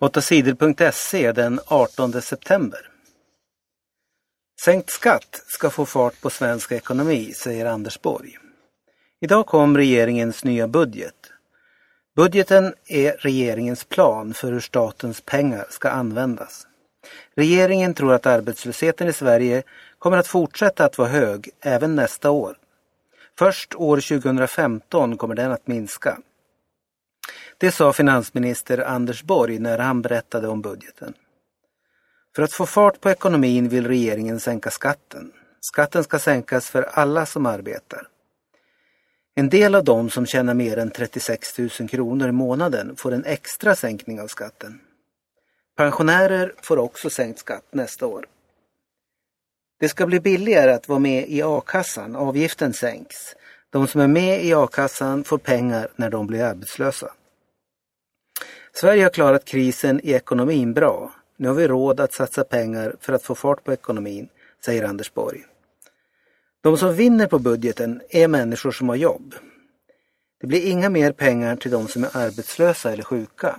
8sidor.se den 18 september. Sänkt skatt ska få fart på svensk ekonomi, säger Anders Borg. Idag kom regeringens nya budget. Budgeten är regeringens plan för hur statens pengar ska användas. Regeringen tror att arbetslösheten i Sverige kommer att fortsätta att vara hög även nästa år. Först år 2015 kommer den att minska. Det sa finansminister Anders Borg när han berättade om budgeten. För att få fart på ekonomin vill regeringen sänka skatten. Skatten ska sänkas för alla som arbetar. En del av dem som tjänar mer än 36 000 kronor i månaden får en extra sänkning av skatten. Pensionärer får också sänkt skatt nästa år. Det ska bli billigare att vara med i a-kassan, avgiften sänks. De som är med i a-kassan får pengar när de blir arbetslösa. Sverige har klarat krisen i ekonomin bra. Nu har vi råd att satsa pengar för att få fart på ekonomin, säger Anders Borg. De som vinner på budgeten är människor som har jobb. Det blir inga mer pengar till de som är arbetslösa eller sjuka.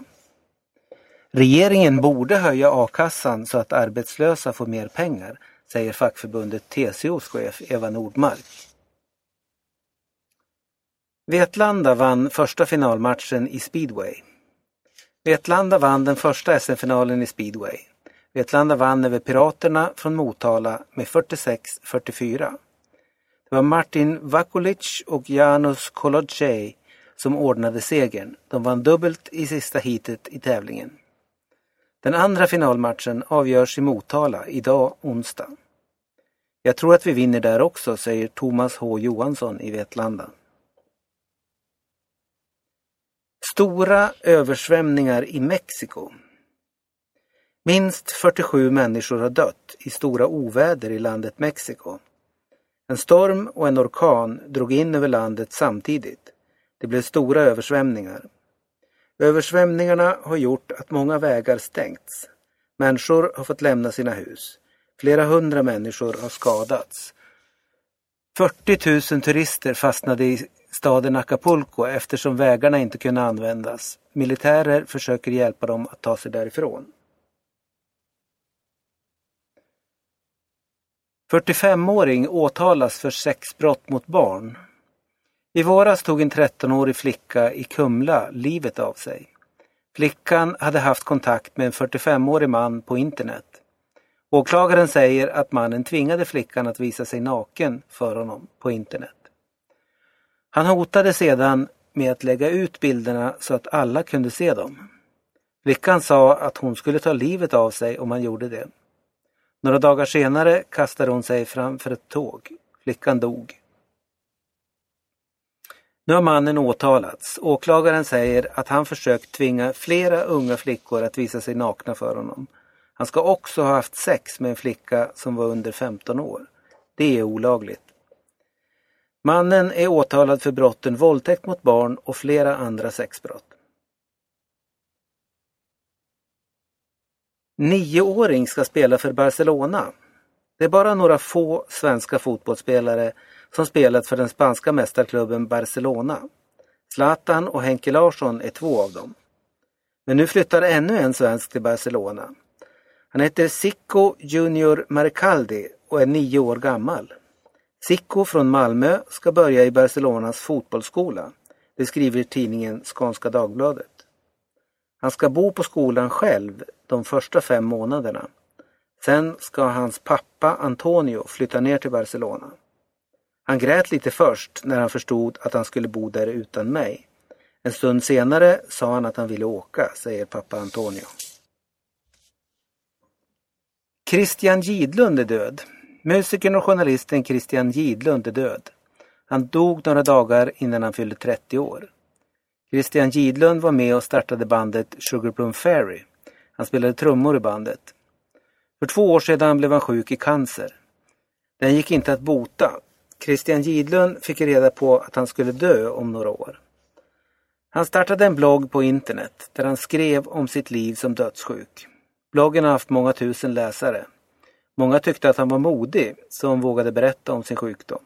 Regeringen borde höja a-kassan så att arbetslösa får mer pengar, säger fackförbundet TCOs chef Eva Nordmark. Vetlanda vann första finalmatchen i speedway. Vetlanda vann den första SM-finalen i speedway. Vetlanda vann över Piraterna från Motala med 46-44. Det var Martin Vakulic och Janusz Kolodjej som ordnade segern. De vann dubbelt i sista heatet i tävlingen. Den andra finalmatchen avgörs i Motala idag onsdag. Jag tror att vi vinner där också, säger Thomas H Johansson i Vetlanda. Stora översvämningar i Mexiko. Minst 47 människor har dött i stora oväder i landet Mexiko. En storm och en orkan drog in över landet samtidigt. Det blev stora översvämningar. Översvämningarna har gjort att många vägar stängts. Människor har fått lämna sina hus. Flera hundra människor har skadats. 40 000 turister fastnade i staden Acapulco eftersom vägarna inte kunde användas. Militärer försöker hjälpa dem att ta sig därifrån. 45-åring åtalas för sexbrott mot barn. I våras tog en 13-årig flicka i Kumla livet av sig. Flickan hade haft kontakt med en 45-årig man på internet. Åklagaren säger att mannen tvingade flickan att visa sig naken för honom på internet. Han hotade sedan med att lägga ut bilderna så att alla kunde se dem. Flickan sa att hon skulle ta livet av sig om han gjorde det. Några dagar senare kastade hon sig framför ett tåg. Flickan dog. Nu har mannen åtalats. Åklagaren säger att han försökt tvinga flera unga flickor att visa sig nakna för honom. Han ska också ha haft sex med en flicka som var under 15 år. Det är olagligt. Mannen är åtalad för brotten våldtäkt mot barn och flera andra sexbrott. Nioåring ska spela för Barcelona. Det är bara några få svenska fotbollsspelare som spelat för den spanska mästarklubben Barcelona. Zlatan och Henke Larsson är två av dem. Men nu flyttar ännu en svensk till Barcelona. Han heter Sico Junior Marcaldi och är nio år gammal. Sicko från Malmö ska börja i Barcelonas fotbollsskola. Det skriver tidningen Skånska Dagbladet. Han ska bo på skolan själv de första fem månaderna. Sen ska hans pappa Antonio flytta ner till Barcelona. Han grät lite först när han förstod att han skulle bo där utan mig. En stund senare sa han att han ville åka, säger pappa Antonio. Christian Gidlund är död. Musikern och journalisten Christian Gidlund är död. Han dog några dagar innan han fyllde 30 år. Christian Gidlund var med och startade bandet Sugar Plum Fairy. Han spelade trummor i bandet. För två år sedan blev han sjuk i cancer. Den gick inte att bota. Christian Gidlund fick reda på att han skulle dö om några år. Han startade en blogg på internet där han skrev om sitt liv som dödssjuk. Bloggen har haft många tusen läsare. Många tyckte att han var modig som vågade berätta om sin sjukdom.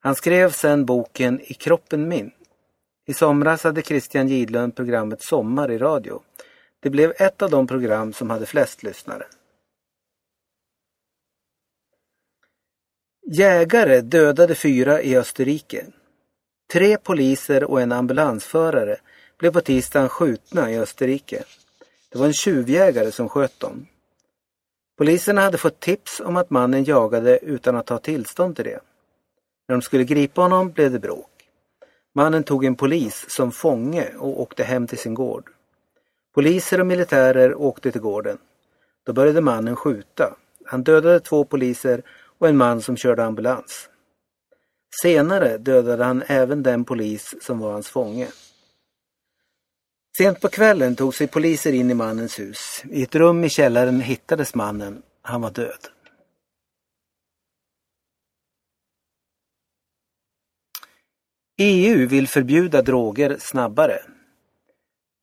Han skrev sedan boken I kroppen min. I somras hade Christian Gidlund programmet Sommar i radio. Det blev ett av de program som hade flest lyssnare. Jägare dödade fyra i Österrike. Tre poliser och en ambulansförare blev på tisdagen skjutna i Österrike. Det var en tjuvjägare som sköt dem. Poliserna hade fått tips om att mannen jagade utan att ha tillstånd till det. När de skulle gripa honom blev det bråk. Mannen tog en polis som fånge och åkte hem till sin gård. Poliser och militärer åkte till gården. Då började mannen skjuta. Han dödade två poliser och en man som körde ambulans. Senare dödade han även den polis som var hans fånge. Sent på kvällen tog sig poliser in i mannens hus. I ett rum i källaren hittades mannen. Han var död. EU vill förbjuda droger snabbare.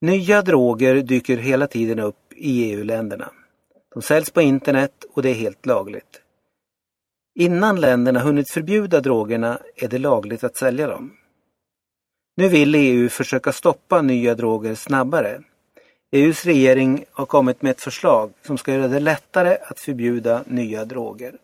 Nya droger dyker hela tiden upp i EU-länderna. De säljs på internet och det är helt lagligt. Innan länderna hunnit förbjuda drogerna är det lagligt att sälja dem. Nu vill EU försöka stoppa nya droger snabbare. EUs regering har kommit med ett förslag som ska göra det lättare att förbjuda nya droger.